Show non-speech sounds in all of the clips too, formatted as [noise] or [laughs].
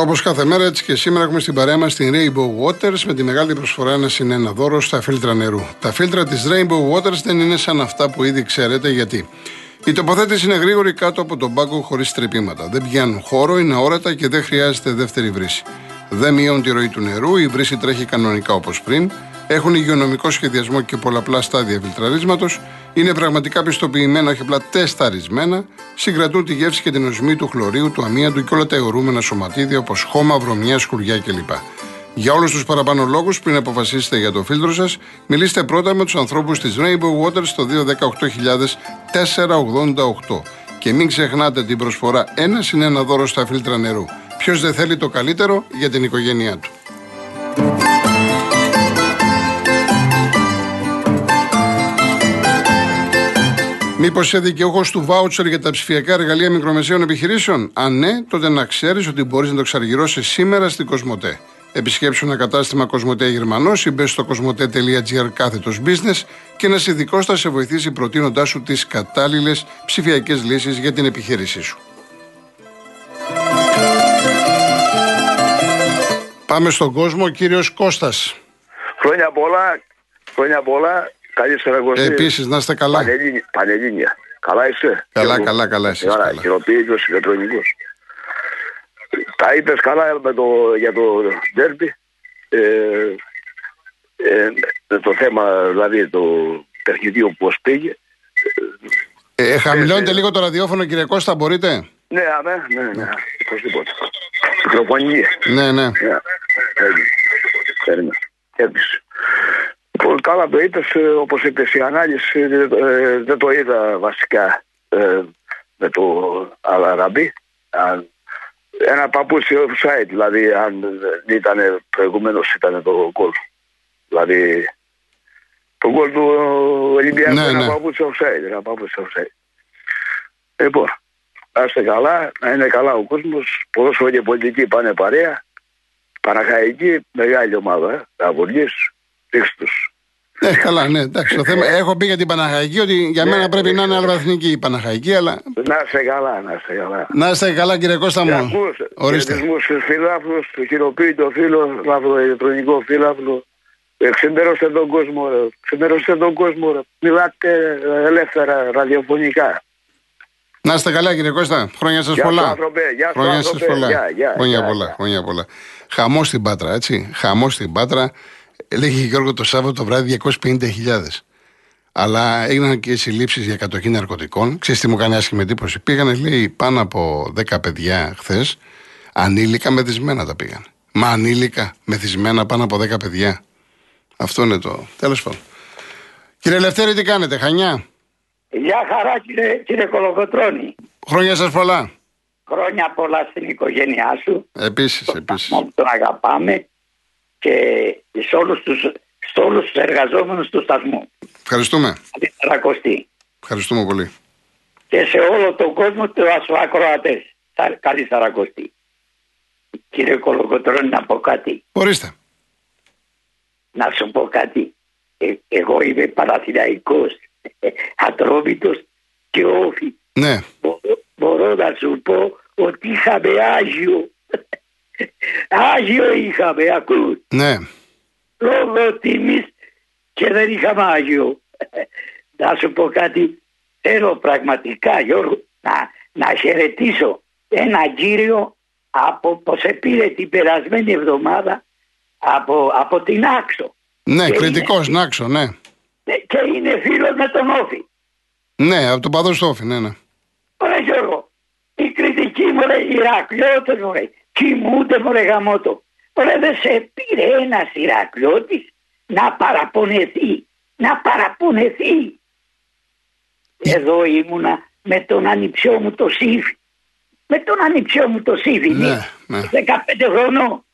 Όπως κάθε μέρα, έτσι και σήμερα έχουμε στην παρέα μας την Rainbow Waters με τη μεγάλη προσφορά ένα συν ένα δώρο στα φίλτρα νερού. Τα φίλτρα της Rainbow Waters δεν είναι σαν αυτά που ήδη ξέρετε γιατί. Η τοποθέτηση είναι γρήγορη κάτω από τον πάγκο χωρίς τρεπήματα. Δεν πιάνουν χώρο, είναι όρατα και δεν χρειάζεται δεύτερη βρύση. Δεν μειώνουν τη ροή του νερού, η βρύση τρέχει κανονικά όπως πριν. Έχουν υγειονομικό σχεδιασμό και πολλαπλά στάδια φιλτραρίσματος. Είναι πραγματικά πιστοποιημένα, όχι απλά τεσταρισμένα. Συγκρατούν τη γεύση και την οσμή του χλωρίου, του αμύαντου και όλα τα αιωρούμενα σωματίδια όπως χώμα, βρωμιά, σκουριά κλπ. Για όλους τους παραπάνω λόγου, πριν αποφασίσετε για το φίλτρο σας, μιλήστε πρώτα με τους ανθρώπους της Rainbow Water στο 218.488. Και μην ξεχνάτε την προσφορά ένα συν ένα δώρο στα φίλτρα νερού. Ποιος δεν θέλει το καλύτερο για την οικογένειά του. Μήπως είσαι δικαιούχος του βάουτσερ για τα ψηφιακά εργαλεία μικρομεσαίων επιχειρήσεων; Αν ναι, τότε να ξέρεις ότι μπορείς να το εξαργυρώσει σήμερα στην Κοσμοτέ. Επισκέψου ένα κατάστημα Κοσμοτέ Γερμανός ή μπες στο κοσμοτέ.gr κάθετος business και ένας ειδικός θα σε βοηθήσει προτείνοντάς σου τις κατάλληλες ψηφιακές λύσεις για την επιχείρησή σου. Πάμε στον κόσμο, ο κύριος Κώστας. Χρόνια πολλά, χρόνια πολλά. Καλή Σαραγωγή. Επίσης, να είστε καλά. Πανελλήνια. Καλά είσαι. Καλά, καλά, καλά εσείς. Καλά, χειροποίητος, ηλεκτρονικός. Τα είπες καλά με το, για το ντέρμπι. Ε, ε, το θέμα, δηλαδή, το παιχνιδίο πώς πήγε. Ε, ε χαμηλώνετε ε, λίγο το ραδιόφωνο, κύριε Κώστα, μπορείτε; Ναι, αμέ, ναι, ναι, ναι, οπωσδήποτε. Μικροφωνία. Ναι, ναι. Παίρνει. Έπεισε. Λοιπόν, καλά το είπε, όπως είπες η ανάλυση, ε, δεν το είδα βασικά ε, με το Αλαραμπή. Ένα παπούτσι offside, δηλαδή αν ήταν προηγουμένως ήταν το γκολ. Δηλαδή το γκολ του Ολυμπιακού ναι, ένα ναι. παπούτσι offside. Ένα παπούτσι offside. Λοιπόν, να είστε καλά, να είναι καλά ο κόσμος. Ποδόσφαιρο και πολιτική πάνε παρέα. Παναχαϊκή, μεγάλη ομάδα. Ε, Αβολή, δείξτε Ναι, καλά, ναι. Εντάξει, το θέμα, έχω πει για την Παναχαϊκή ότι για μένα ναι, πρέπει να είναι αλβαθνική η Παναχαϊκή, αλλά. Να είστε καλά, να είστε καλά. Να είστε καλά, κύριε Κώστα μου. Ορίστε. στου φιλάθλους, του χειροποίητο φίλο, λάθο ηλεκτρονικό φίλαθλο. Εξεντερώστε τον κόσμο, εξεντερώστε τον κόσμο. Μιλάτε ελεύθερα ραδιοφωνικά. Να είστε καλά κύριε Κώστα. Χρόνια σας πολλά. Χρόνια σας πολλά. Χρόνια πολλά. Χρόνια πολλά. Χαμό στην Πάτρα, έτσι. Χαμό στην Πάτρα. Λέγει Γιώργο το Σάββατο το βράδυ 250.000. Αλλά έγιναν και συλλήψεις για κατοχή ναρκωτικών. Ξέρετε τι μου κάνει άσχημη εντύπωση; Πήγανε, λέει, πάνω από 10 παιδιά χθες. Ανήλικα μεθυσμένα τα πήγαν. Μα ανήλικα μεθυσμένα πάνω από 10 παιδιά. Αυτό είναι το. Τέλος πάντων. Κύριε Λευτέρη, τι κάνετε, Χανιά; Γεια χαρά κύριε, κύριε Κολοκοτρώνη. Χρόνια σας πολλά. Χρόνια πολλά στην οικογένειά σου. Επίσης, επίσης. Τον αγαπάμε και σε όλους τους, σε όλους τους εργαζόμενους του σταθμού. Ευχαριστούμε. Καλή Ευχαριστούμε πολύ. Και σε όλο τον κόσμο του ακροατές. Καλή Σαρακοστή. Κύριε Κολοκοτρώνη να πω κάτι. Ορίστε. Να σου πω κάτι. Ε, εγώ είμαι παραθυραϊκός [laughs] ατρόμητος και όφη. Ναι. Μπορώ, να σου πω ότι είχαμε Άγιο. Άγιο είχαμε, ακούς. Ναι. Λόγω τιμής και δεν είχαμε Άγιο. [laughs] να σου πω κάτι, θέλω πραγματικά Γιώργο να, να χαιρετήσω ένα κύριο από πως πήρε την περασμένη εβδομάδα από, από την Άξο. Ναι, κριτικός, Νάξο, ναι. Ναι, και είναι φίλος με τον Όφη. Ναι, από τον παδό στο Όφη, ναι, ναι. Ωραία Γιώργο, η κριτική μου λέει Ηρακλειώτες μου λέει, κοιμούνται μου λέει γαμότο. Ωραία δεν σε πήρε ένα Ηρακλειώτης να παραπονεθεί, να παραπονεθεί. Εδώ ήμουνα με τον ανιψιό μου το Σύφη. Με τον ανιψιό μου το Σύφη, ναι, ναι. 15 χρονών.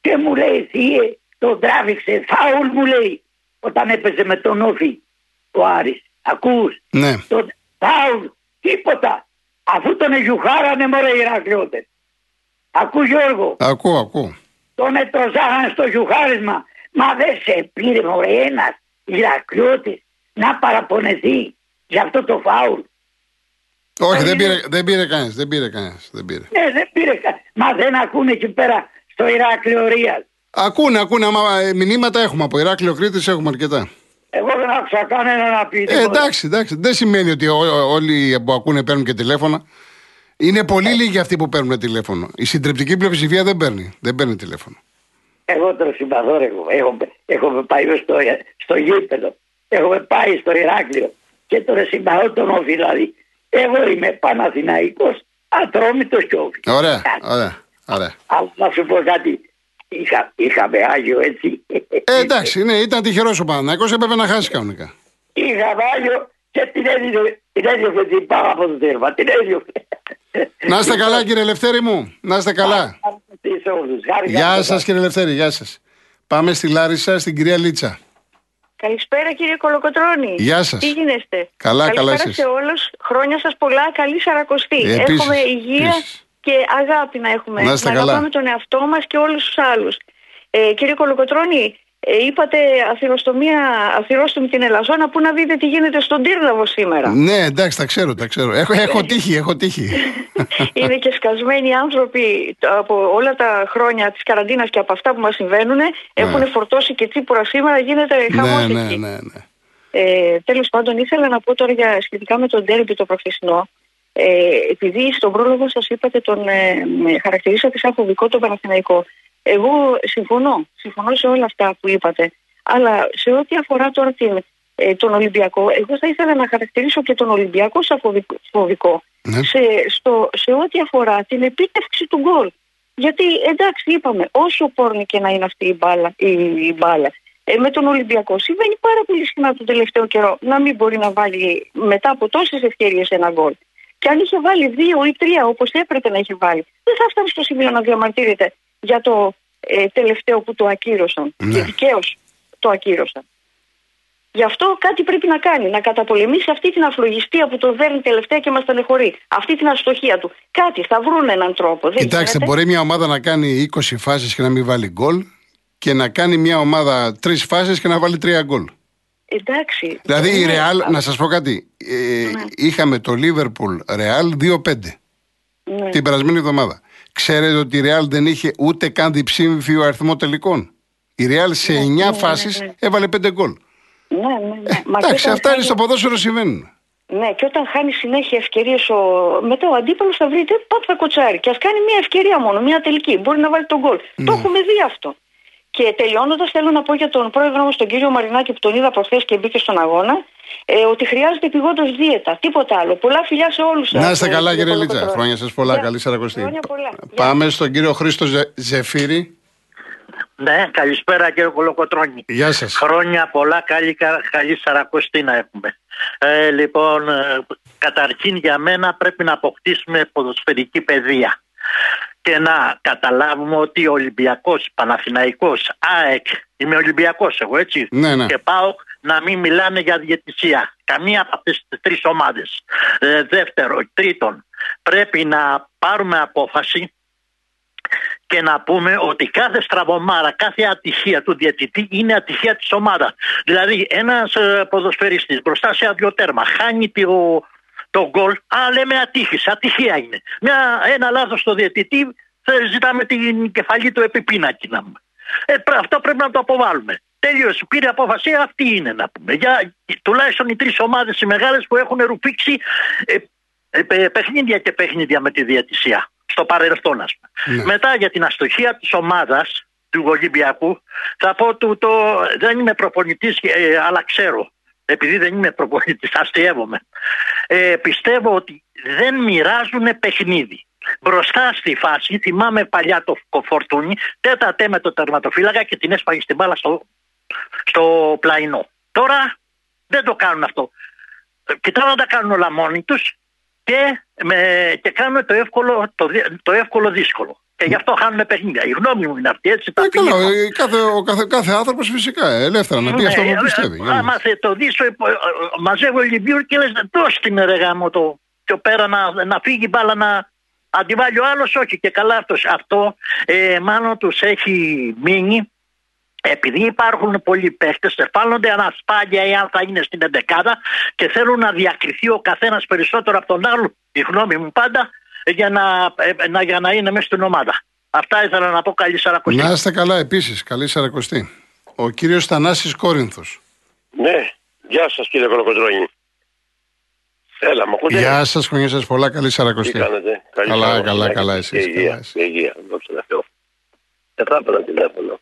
Και μου λέει, θύε, τον τράβηξε, φάουλ μου λέει όταν έπαιζε με τον Όφη ο Άρης. Ακούς; Ναι. Τον Πάουλ, τίποτα. Αφού τον Εζουχάρανε μωρέ οι Ηρακλειώτες. Ακού Γιώργο. Ακούω, ακούω. Τον ετροζάχανε στο γιουχάρισμα. Μα δεν σε πήρε μωρέ ένας Ηρακλειώτης να παραπονεθεί για αυτό το φάουλ. Όχι, δεν πήρε, δεν πήρε κανένας. Δεν πήρε κανένας. Δεν πήρε. Ναι, δεν πήρε κανένα. Μα δεν ακούνε εκεί πέρα στο Ηράκλειο Ρίας. Ακούνε, ακούνε. Άμα ε, μηνύματα έχουμε από Ηράκλειο Κρήτης, έχουμε αρκετά. Εγώ δεν άκουσα κανένα να πει. Ε, εντάξει, εντάξει. Δεν σημαίνει ότι ό, όλοι που ακούνε παίρνουν και τηλέφωνα. Είναι πολύ λίγοι αυτοί που παίρνουν τηλέφωνο. Η συντριπτική πλειοψηφία δεν παίρνει. Δεν παίρνει τηλέφωνο. Εγώ τον συμπαθώ, εγώ. Έχω, έχω πάει στο, στο γήπεδο. Έχω πάει στο Ηράκλειο και τον συμπαθώ τον όφη. Δηλαδή, εγώ είμαι Παναθηναϊκός, ατρόμητος και όφη. Ωραία, ωραία, ωραία. Αλλά να σου πω κάτι. Είχα, είχαμε Άγιο έτσι. Ε, εντάξει, ναι, ήταν τυχερός ο Παναθηναϊκός, έπρεπε να χάσει κανονικά. Είχαμε Άγιο και την έδιωχε την, έδιωχε την πάρα από το τέρμα. Την έδιωχε. Να είστε καλά κύριε Λευτέρη μου, να είστε καλά. Γεια σας κύριε Λευτέρη, γεια σας. Πάμε στη Λάρισα, στην κυρία Λίτσα. Καλησπέρα κύριε Κολοκοτρώνη. Γεια σας. Τι γίνεστε; Καλά, Καλησπέρα καλά σε εσείς. όλους. Χρόνια σας πολλά. Καλή Σαρακοστή. Ε, επίσης, έχουμε υγεία επίσης. και αγάπη να έχουμε. Να είστε καλά. αγαπάμε τον εαυτό μας και όλους τους άλλους. Ε, κύριε Κολοκοτρώνη, ε, είπατε αθυροστομία, αθυρόστομη την Ελαζόνα. Πού να δείτε τι γίνεται στον Τύρναβο σήμερα. Ναι, εντάξει, τα ξέρω, τα ξέρω. Έχω, έχω τύχει, έχω τύχει. [laughs] Είναι και σκασμένοι άνθρωποι το- από όλα τα χρόνια της καραντίνας και από αυτά που μας συμβαίνουν. Έχουν φορτώσει και τσίπουρα σήμερα. Γίνεται χαμός ναι, ναι, εκεί. ναι, ναι. Ε, Τέλος πάντων, ήθελα να πω τώρα για, σχετικά με τον τέρμπι το προχθεσινό. Ε, επειδή στον πρόλογο σας είπατε τον ε, με χαρακτηρίσατε σαν φοβικό τον Παναθηναϊκό. Εγώ συμφωνώ. Συμφωνώ σε όλα αυτά που είπατε. Αλλά σε ό,τι αφορά τώρα την, ε, τον Ολυμπιακό, εγώ θα ήθελα να χαρακτηρίσω και τον Ολυμπιακό σαν φοβικ- φοβικό. Ναι. Σε, στο, σε ό,τι αφορά την επίτευξη του γκολ. Γιατί εντάξει, είπαμε, όσο πόρνη και να είναι αυτή η μπάλα, η, η μπάλα ε, με τον Ολυμπιακό συμβαίνει πάρα πολύ συχνά τον τελευταίο καιρό να μην μπορεί να βάλει μετά από τόσες ευκαιρίες ένα γκολ. Και αν είχε βάλει δύο ή τρία όπως έπρεπε να είχε βάλει, δεν θα φτάνει στο σημείο να διαμαρτύρεται για το ε, τελευταίο που το ακύρωσαν. Ναι. Και δικαίως το ακύρωσαν. Γι' αυτό κάτι πρέπει να κάνει. Να καταπολεμήσει αυτή την αφλογιστία που τον δέρνει τελευταία και μας ταλαιπωρεί. Αυτή την αστοχία του. Κάτι, θα βρουν έναν τρόπο. Δεν Κοιτάξτε, γίνεται. μπορεί μια ομάδα να κάνει 20 φάσεις και να μην βάλει γκολ και να κάνει μια ομάδα τρεις φάσεις και να βάλει τρία γκολ. Εντάξει. Δηλαδή η Ναι, Real, να σας πω κάτι, ε, είχαμε το Liverpool Real 2-5 ναι. την περασμένη εβδομάδα. Ξέρετε ότι η Real δεν είχε ούτε καν διψήφιο αριθμό τελικών. Η Real σε 9 φάσεις έβαλε 5 γκολ. Ναι, ναι, ναι. Μα και Ε, Εντάξει, όταν αυτά είναι χάνει- στο ποδόσφαιρο συμβαίνουν. Ναι, και όταν χάνει συνέχεια ευκαιρίες, ο... μετά ο αντίπαλο θα βρείτε πότε θα κοτσάρει. Και ας κάνει μια ευκαιρία μόνο, μια τελική. Μπορεί να βάλει τον γκολ. Ναι. Το έχουμε δει αυτό. Και τελειώνοντας, θέλω να πω για τον πρόεδρο μα, τον κύριο Μαρινάκη, που τον είδα προχθές και μπήκε στον αγώνα, ε, ότι χρειάζεται επιγόντως δίαιτα. Τίποτα άλλο. Πολλά φιλιά σε όλους Να είστε καλά, κύριε Λίτσα. Χρόνια σας πολλά. Καλή Σαρακοστή. Χρόνια πολλά. Πάμε στον κύριο Χρήστο Ζε- Ζεφύρη. Ναι, καλησπέρα κύριε Κολοκοτρώνη. Γεια σας. Χρόνια πολλά, καλή, κα- καλή σαρακοστή να έχουμε. Ε, λοιπόν, ε, καταρχήν για μένα πρέπει να αποκτήσουμε ποδοσφαιρική παιδεία και να καταλάβουμε ότι ο Ολυμπιακός, Παναθηναϊκός, ΑΕΚ, είμαι Ολυμπιακός εγώ έτσι, Ναι, ναι. και πάω να μην μιλάνε για διαιτησία. Καμία από αυτές τις τρεις ομάδες. Ε, δεύτερο, τρίτον, πρέπει να πάρουμε απόφαση και να πούμε ότι κάθε στραβωμάρα, κάθε ατυχία του διαιτητή είναι ατυχία της ομάδας. Δηλαδή ένας ε, ποδοσφαιριστής μπροστά σε αδιοτέρμα χάνει το, το γκολ, α λέμε ατύχης, ατυχία είναι. Μια, ένα λάθος στο διαιτητή θα ζητάμε την κεφαλή του επιπίνακη να πούμε. Ε, πρέ- αυτό πρέπει να το αποβάλουμε. Τέλειωσε, πήρε απόφαση, αυτή είναι να πούμε. Για, τουλάχιστον οι τρεις ομάδες οι μεγάλες που έχουν ρουφήξει ε, ε, παι- παιχνίδια και παιχνίδια με τη διαιτησία. Στο παρελθόν, ας πούμε. Ναι. Μετά για την αστοχία της ομάδας του Ολυμπιακού θα πω του, το, δεν είμαι προπονητής ε, αλλά ξέρω επειδή δεν είμαι προπονητής αστείευομαι ε, πιστεύω ότι δεν μοιράζουν παιχνίδι μπροστά στη φάση θυμάμαι παλιά το φορτούνι τέτα τέ με το τερματοφύλακα και την έσπαγε στην μπάλα στο, στο πλαϊνό τώρα δεν το κάνουν αυτό Ε, κοιτάω να τα κάνουν όλα μόνοι τους και, με, και κάνουν το εύκολο, το, δι- το εύκολο δύσκολο. Και γι' αυτό χάνουμε παιχνίδια. Η γνώμη μου είναι αυτή, έτσι τα Ε, καλά, πηγαίνω. ε, κάθε, ο κάθε, κάθε άνθρωπος φυσικά ε, ελεύθερα να πει Ναι, αυτό που ε, πιστεύει. ε, Για να Άμα θε το δεις, ε, ε, μαζεύω Ολυμπίου και λες δώσ' την ρε γάμο το πιο πέρα να, να φύγει η μπάλα να αντιβάλλει ο άλλος όχι και καλά αυτός. Αυτό ε, μάλλον τους έχει μείνει επειδή υπάρχουν πολλοί παίχτε, εφάλλονται ανασπάγια ή αν θα είναι στην εντεκάδα και θέλουν να διακριθεί ο καθένας περισσότερο από τον άλλο, η γνώμη μου πάντα, για να, ε, να, για να είναι μέσα στην ομάδα. Αυτά ήθελα να πω. Καλή Σαρακοστή. Να είστε καλά επίσης. Καλή Σαρακοστή. Ο κύριος Θανάσης Κόρινθος. Ναι, γεια σας κύριε Κολοκοντρόνη. Έλα, μου ακούτε; Γεια σας, χρονιά σας πολλά. Καλή Τι Σαρακοστή. κάνετε; Καλή Καλά, χαρά, καλά, να καλά, έχετε εσείς, και Υγεία, καλά, εσείς. και υγεία, δόξα τω Θεώ. Δεν θα έπαιρνα τηλέφωνο.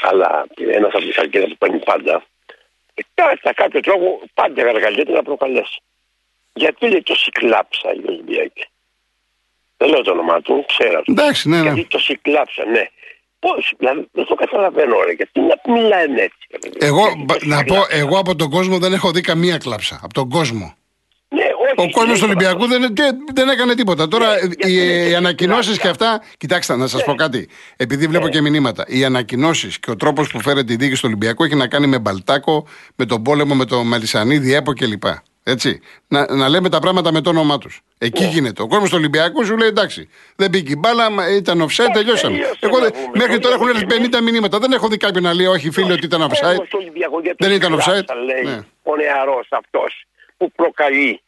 Αλλά ένας από τις αρχέ που παίρνει πάντα. ε, Κατά κάποιο τρόπο πάντα εργαλειότητα να προκαλέσει. Γιατί λέει το συκλάψα η Ολυμπιακή. Δεν λέω το όνομά του, ξέρω. Εντάξει, ναι, ναι. Γιατί το συκλάψα, ναι. Πώς, δηλαδή δεν το καταλαβαίνω, ρε. Γιατί να μιλάνε έτσι. ρε παιδί. Εγώ, Γιατί το μπα- να πω, συκλάψα. εγώ από τον κόσμο δεν έχω δει καμία κλάψα. Από τον κόσμο. Ναι, όχι, Ο κόσμος δεν του Ολυμπιακού δεν, δεν, δεν έκανε τίποτα. Τώρα Ναι, γιατί οι, είναι οι και ανακοινώσεις συχνά. και αυτά. Κοιτάξτε, να σας πω κάτι. Επειδή βλέπω και μηνύματα. Οι ανακοινώσεις και ο τρόπος που φέρεται η διοίκηση του Ολυμπιακού έχει να κάνει με Μπαλτάκο, με τον πόλεμο, με το Μελισανίδη, ΕΠΟ κλπ. Έτσι. Να, να λέμε τα πράγματα με το όνομά τους. Εκεί γίνεται. Ο κόσμος του Ολυμπιακού σου λέει εντάξει. Δεν πήγε η μπάλα, μα ήταν offside, τελειώσαμε. τελείωσε Εγώ, να δεν- πούμε. μέχρι τώρα έχουν έρθει Όχι, 50 μηνύματα. Δεν έχω δει κάποιον να λέει όχι, φίλε, ότι ήταν offside. Εγώ στο Ολυμπιακό, γιατί Δεν ήταν συκλάψα, offside. Λέει, Ναι. Ο νεαρός αυτός που προκαλεί.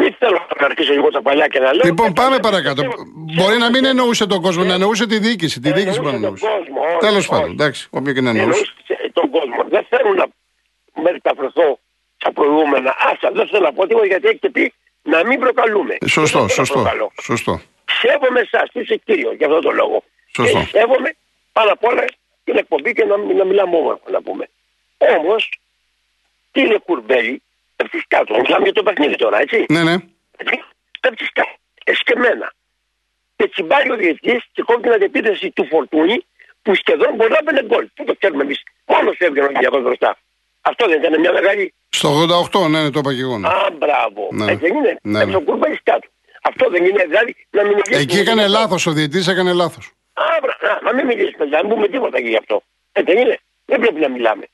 Δεν θέλω να αρχίσω λίγο τα παλιά και να λέω. Λοιπόν, και πάμε τα- παρακάτω. ξέρω- Μπορεί να μην ξέρω- εννοούσε τον κόσμο, να εννοούσε τη διοίκηση. Τη Ε, διοίκηση που εννοούσε εννοούσε. τον κόσμο, όχι, Τέλος όχι. πάντων, εντάξει, όποιο και να εννοούσε. Εννοούσε τον κόσμο. Δεν θέλω να μεταφερθώ στα προηγούμενα. Άσα, δεν θέλω να πω τίποτα γιατί έχετε πει να μην προκαλούμε. Ε, Σωστό, Δεν θέλω να σωστό. προκαλώ. Σωστό. Σέβομαι εσάς, τι είσαι κύριος για αυτόν τον λόγο. Σωστό. Και σέβομαι πάνω απ' όλα την εκπομπή και να, να μιλάμε όμορφα να πούμε. Όμως, τι είναι κουρμπέλι, πέφτεις κάτω. Μιλάμε για το παιχνίδι τώρα, έτσι. Ναι, ναι. Πέφτεις κάτω. Εσκεμμένα. Και τσιμπάει ο διαιτητής και κόβει την αντεπίθεση του Φορτούνη που σχεδόν μπορεί να μπαίνει γκολ. Πού το ξέρουμε εμείς. Μόνος έβγαινε ο Ολυμπιακός μπροστά. Αυτό δεν ήταν μια μεγάλη. Στο 88, ναι, ναι, το είπα και εγώ. ναι. Α, μπράβο. Ναι. Έτσι δεν είναι. Ναι, Έτσι ναι. ο κουρμπέλι κάτω. Αυτό δεν είναι. Δηλαδή να μην μιλήσουμε Εκεί για έκανε αυτό. λάθος, ο διαιτή έκανε λάθος. Α, μπρα- να, να μην μιλήσουμε, να μην πούμε τίποτα και γι' αυτό. Ε, δεν είναι. Δεν πρέπει να μιλάμε.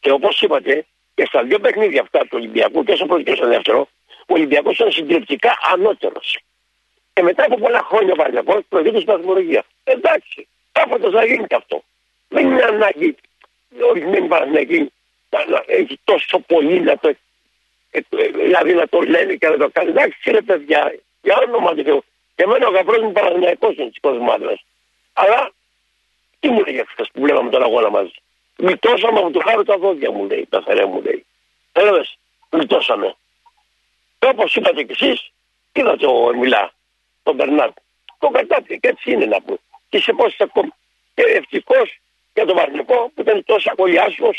Και όπως είπατε, και στα δύο παιχνίδια αυτά του Ολυμπιακού, και στο πρώτο και στο δεύτερο, ο Ολυμπιακός ήταν συντριπτικά ανώτερος. Και μετά από πολλά χρόνια ο Παναγιακό προδίδει στην βαθμολογία. Εντάξει, κάποτε θα γίνει και αυτό. Δεν είναι ανάγκη ορισμένοι Παναγιακοί να, να έχει τόσο πολύ να το. ε, ε, δηλαδή να το λένε και να το κάνουν. Εντάξει, κύριε παιδιά, για όνομα του Θεού. Και εμένα ο γαμπρό μου Παναγιακό είναι τη κοσμάδα. Αλλά τι μου λέει αυτός που βλέπαμε τον αγώνα μαζί. Γλιτώσαμε από το χάρο τα δόντια μου λέει, τα φερέ μου λέει. Έλαβες, γλιτώσαμε. Και όπως είπατε κι εσείς, είδατε ο Εμιλά, τον Μπερνάρ. Το κατάπτει και έτσι είναι να πούμε. Και σε πόσε ακόμα. Και ευτυχώς για τον Βαρνικό που ήταν τόσο ακολιάσιμο,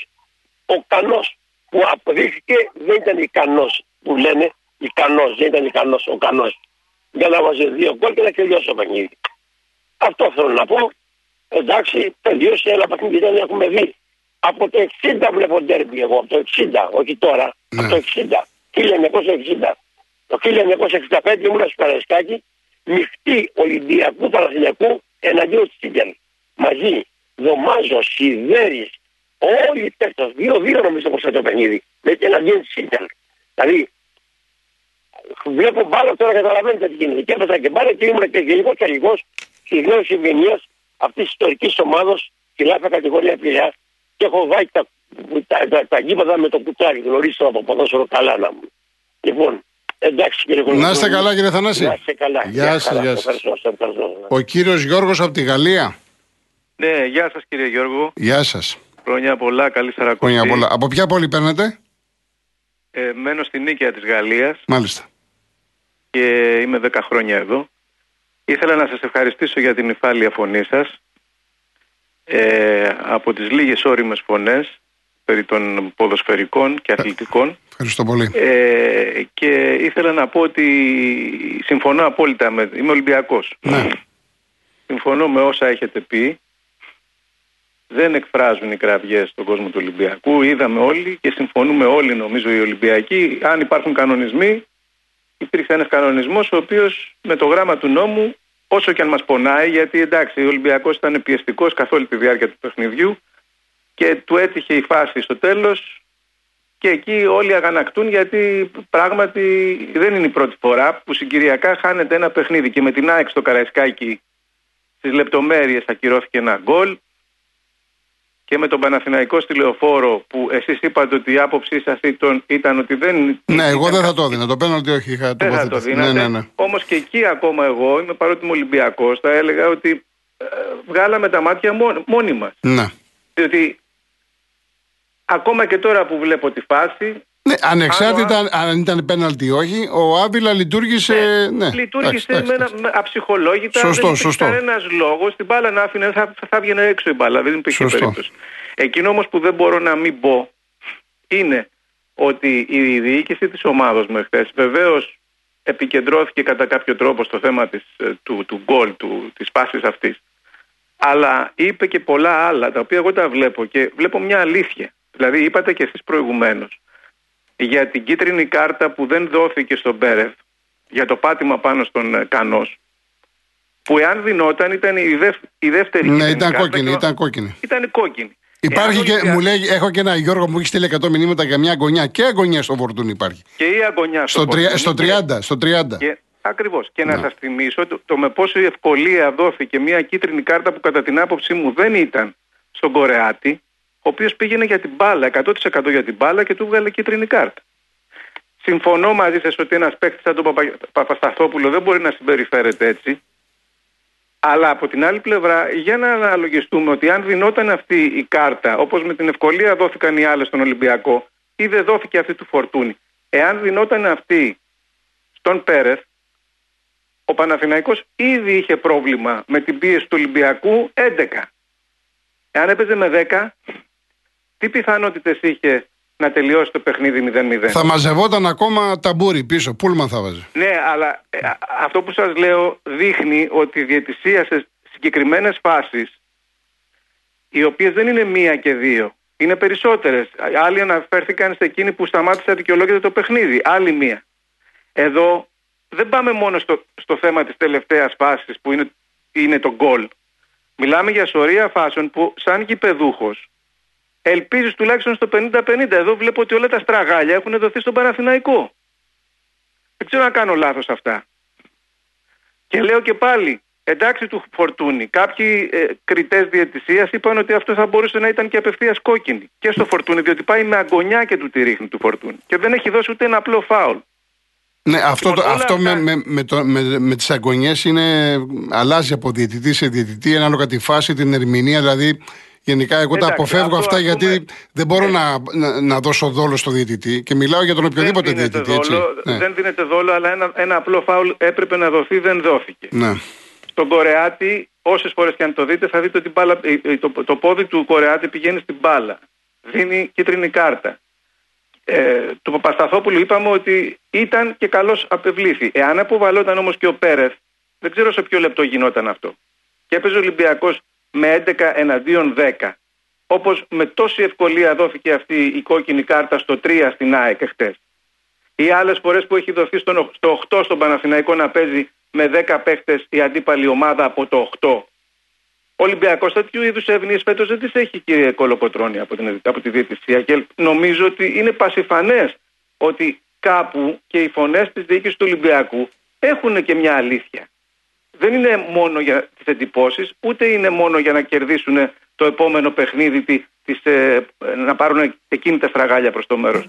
ο Κανός που αποδείχθηκε δεν ήταν ικανό που λένε. Ικανό, δεν ήταν ικανό ο Κανός. Για να βάζει δύο γκολ και να τελειώσει το παιχνίδι. Αυτό θέλω να πω. Εντάξει, τελείωσε ένα παιχνίδι, δεν έχουμε δει. Από το 60 βλέπω ντέρμπι εγώ, από το 60, όχι τώρα. Ναι. Από το 60, 1960. Το 1965 ήμουν στο Καραϊσκάκι, νυχτή Ολυμπιακού Παναθηναϊκού εναντίον της Σίντελ. Μαζί, Δωμάζο, Σιδέρης, όλοι οι παίκτες, δύο-δύο νομίζω πως ήταν το παιχνίδι, με εναντίον της Σίντελ. Δηλαδή, βλέπω μπάλα τώρα καταλαβαίνετε τι γίνεται. Και έπαιζα και μπάλα και ήμουν και γενικό τελικό τη νέα ευημερία αυτής της ιστορικής ομάδα στη λάθα κατηγορία πειραιά και έχω βάλει τα, τα, τα, τα γήπεδα με το κουτάλι. Γνωρίζω από ποδόσφαιρο καλά να μου. Λοιπόν, εντάξει κύριε Να Κολοκοτρώνη. είστε καλά, κύριε Θανάση. Να είστε καλά. Γεια σας, χαρά. γεια σας. Ευχαριστώ, σε ευχαριστώ. Ο κύριος Γιώργος από τη Γαλλία. Ναι, γεια σας κύριε Γιώργο. Γεια σας. Χρόνια πολλά, καλή σαρακοστή. Χρόνια πολλά. Από ποια πόλη παίρνετε, Ε, μένω στην Νίκαια της Γαλλίας Μάλιστα. και είμαι 10 χρόνια εδώ. Ήθελα να σας ευχαριστήσω για την υφάλια φωνή σας. Ε, από τις λίγες όριμες φωνές περί των ποδοσφαιρικών και αθλητικών Ευχαριστώ πολύ. ε, και ήθελα να πω ότι συμφωνώ απόλυτα με... Είμαι Ολυμπιακός. Ναι. Συμφωνώ με όσα έχετε πει. Δεν εκφράζουν οι κραυγές στον κόσμο του Ολυμπιακού. Είδαμε όλοι και συμφωνούμε όλοι νομίζω οι Ολυμπιακοί. Αν υπάρχουν κανονισμοί, υπήρξε ένας κανονισμός ο οποίος με το γράμμα του νόμου, όσο και αν μας πονάει, γιατί εντάξει ο Ολυμπιακός ήταν πιεστικός καθ' όλη τη διάρκεια του παιχνιδιού και του έτυχε η φάση στο τέλος και εκεί όλοι αγανακτούν γιατί πράγματι δεν είναι η πρώτη φορά που συγκυριακά χάνεται ένα παιχνίδι. Και με την ΑΕΚ στο Καραϊσκάκι στις λεπτομέρειες ακυρώθηκε ένα γκολ και με τον Παναθηναϊκό στη λεωφόρο που εσείς είπατε ότι η άποψή σας ήταν, ήταν ότι δεν... Ναι, εγώ δεν θα το έδινα. Το πέναλτι όχι, είχα δεν θα το τοποθετηθεί. δίνατε. Ναι, ναι, ναι. Όμως και εκεί ακόμα εγώ, είμαι παρότι είμαι Ολυμπιακός, θα έλεγα ότι ε, βγάλαμε τα μάτια μόνοι, μόνοι μας. ναι. Διότι ακόμα και τώρα που βλέπω τη φάση, Ναι, ανεξάρτητα αν ήταν πέναλτι ή όχι, ο Άβυλα λειτουργήσε. Ναι, λειτουργήσε εντάξει, με ένα, εντάξει. με αψυχολόγητα. Σωστό, δεν υπήρχε σωστό. κανένας λόγος. Την μπάλα να άφηνε, θα, θα έβγαινε έξω η μπάλα. Δεν υπήρχε Σωστό. περίπτωση. Εκείνο όμως που δεν μπορώ να μην πω είναι ότι η διοίκηση της ομάδα μου εχθέ βεβαίως επικεντρώθηκε κατά κάποιο τρόπο στο θέμα της, ε, του, του γκολ, του, της πάσης αυτής. Αλλά είπε και πολλά άλλα, τα οποία εγώ τα βλέπω και βλέπω μια αλήθεια. Δηλαδή είπατε και εσείς προηγουμένως για την κίτρινη κάρτα που δεν δόθηκε στον Μπέρεφ για το πάτημα πάνω στον ε, Κανός που εάν δινόταν ήταν η, δεύ, η δεύτερη Ναι, κίτρινη ήταν κάρτα κόκκινη, και ο- ήταν κόκκινη. ήταν κόκκινη. Υπάρχει Εάν ο και, Ολυμπιακός- μου λέει, έχω και ένα Γιώργο μου έχεις στείλει 100 μηνύματα για μια αγωνιά. Και αγωνιά στο Φορτούν υπάρχει. και η αγωνιά Στο, τρια- Φορτούνι στο και- 30. Στο 30. Και, ακριβώς. Και να Ναι. σας θυμίσω το, το με πόση ευκολία δόθηκε μια κίτρινη κάρτα που κατά την άποψή μου δεν ήταν στον Κορεάτη, ο οποίος πήγαινε για την μπάλα, 100% για την μπάλα και του βγάλε κίτρινη κάρτα. Συμφωνώ μαζί σας ότι ένας παίκτης σαν τον Παπα... Παπασταθόπουλο δεν μπορεί να συμπεριφέρεται έτσι. Αλλά από την άλλη πλευρά, για να αναλογιστούμε ότι αν δινόταν αυτή η κάρτα, όπως με την ευκολία δόθηκαν οι άλλες στον Ολυμπιακό, ή δεν δόθηκε αυτή του Φορτούνη, εάν δινόταν αυτή στον Πέρεθ, ο Παναθηναϊκός ήδη είχε πρόβλημα με την πίεση του Ολυμπιακού 11. Εάν έπαιζε με 10, τι πιθανότητες είχε να τελειώσει το παιχνίδι 0-0. Θα μαζευόταν ακόμα ταμπούρι πίσω. Πούλμαν θα βάζει. Ναι, αλλά ε, α- αυτό που σας λέω δείχνει ότι η διαιτησία σε συγκεκριμένες φάσεις, οι οποίες δεν είναι μία και δύο, είναι περισσότερες. Άλλοι αναφέρθηκαν σε εκείνη που σταμάτησε αδικαιολόγητα το παιχνίδι. Άλλη μία. Εδώ δεν πάμε μόνο στο, στο θέμα της τελευταίας φάσης που είναι, είναι το γκολ. Μιλάμε για σωρία φάσεων που σαν γηπεδούχος ελπίζεις τουλάχιστον στο 50-50. Εδώ βλέπω ότι όλα τα στραγάλια έχουν δοθεί στον Παναθηναϊκό. Δεν ξέρω αν κάνω λάθος αυτά. Και λέω και πάλι, εντάξει του Φορτούνη, κάποιοι ε, κριτές διαιτησίας είπαν ότι αυτό θα μπορούσε να ήταν και απευθείας κόκκινη. Και στο Φορτούνη, διότι πάει με αγωνιά και του τη ρίχνει του Φορτούνη. Και δεν έχει δώσει ούτε ένα απλό φάουλ. Ναι, αυτό, το, Λοιπόν, όλα αυτό αυτά- με, με, με, το, με, με τις αγωνιές είναι, αλλάζει από διαιτητή σε διαιτητή ανάλογα τη φάση, την ερμηνεία, δηλαδή γενικά εγώ τα Εντάξει, αποφεύγω αυτό αυτά ας γιατί πούμε- δεν μπορώ Ναι. να, να, να δώσω δόλο στο διαιτητή και μιλάω για τον οποιοδήποτε δεν δίνεται διαιτητή, έτσι. δόλο, Ναι. δεν δίνεται δόλο, αλλά ένα, ένα απλό φάουλ έπρεπε να δοθεί, δεν δόθηκε. ναι. Στον Κορεάτη, όσες φορές και αν το δείτε, θα δείτε ότι η μπάλα, ε, ε, το, το πόδι του Κορεάτη πηγαίνει στην μπάλα. Δίνει κίτρινη κάρτα. Ε, του Παπασταθόπουλου είπαμε ότι ήταν και καλώς απευλήθη. Εάν αποβαλόταν όμως και ο Πέρεθ, δεν ξέρω σε ποιο λεπτό γινόταν αυτό. Και έπαιζε ο Ολυμπιακός με 11 εναντίον 10. Όπως με τόση ευκολία δόθηκε αυτή η κόκκινη κάρτα στο 3 στην ΑΕΚ εχθές. Ή άλλες φορές που έχει δοθεί στον, στο 8 στον Παναθηναϊκό να παίζει με 10 παίχτες η αντίπαλη ομάδα από το 8. Ο Ολυμπιακός τέτοιου είδους εύνοίε φέτος δεν τις έχει, κύριε Κολοκοτρόνη, από, την, από τη διαιτησία. Και νομίζω ότι είναι πασιφανές ότι κάπου και οι φωνές της διοίκησης του Ολυμπιακού έχουν και μια αλήθεια. Δεν είναι μόνο για τις εντυπώσεις, ούτε είναι μόνο για να κερδίσουν το επόμενο παιχνίδι, τη- της, ε, να πάρουν εκείνη τα στραγάλια προς το μέρος.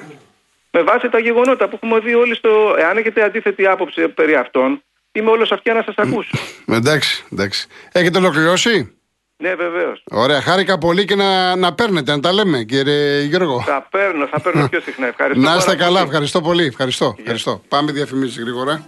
Με βάση τα γεγονότα που έχουμε δει όλοι στο. Εάν έχετε αντίθετη άποψη περί αυτών, είμαι όλος αυτιά να σας ακούσω. Εντάξει, εντάξει. Έχετε ολοκληρώσει; Ναι, βεβαίως. Ωραία, χάρηκα πολύ και να, να παίρνετε, να τα λέμε, κύριε Γιώργο. Θα παίρνω, θα παίρνω πιο συχνά. Ευχαριστώ. Να είστε πάρα καλά, πολύ. ευχαριστώ πολύ. Ευχαριστώ. ευχαριστώ. Πάμε διαφημίσεις γρήγορα.